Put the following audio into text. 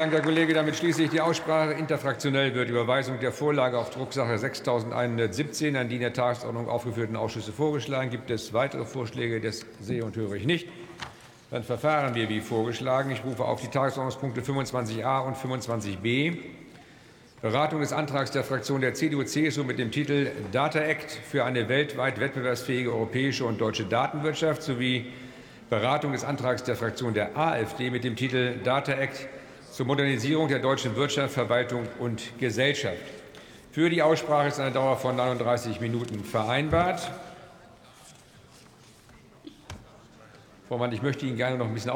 Dank, Herr Kollege. Damit schließe ich die Aussprache. Interfraktionell wird Überweisung der Vorlage auf Drucksache 6117 an die in der Tagesordnung aufgeführten Ausschüsse vorgeschlagen. Gibt es weitere Vorschläge? Das sehe und höre ich nicht. Dann verfahren wir wie vorgeschlagen. Ich rufe auf die Tagesordnungspunkte 25a und 25b. Beratung des Antrags der Fraktion der CDU-CSU mit dem Titel Data Act für eine weltweit wettbewerbsfähige europäische und deutsche Datenwirtschaft sowie Beratung des Antrags der Fraktion der AfD mit dem Titel Data Act zur Modernisierung der deutschen Wirtschaft, Verwaltung und Gesellschaft. Für die Aussprache ist eine Dauer von 39 Minuten vereinbart. Frau Mann, ich möchte Ihnen gerne noch ein bisschen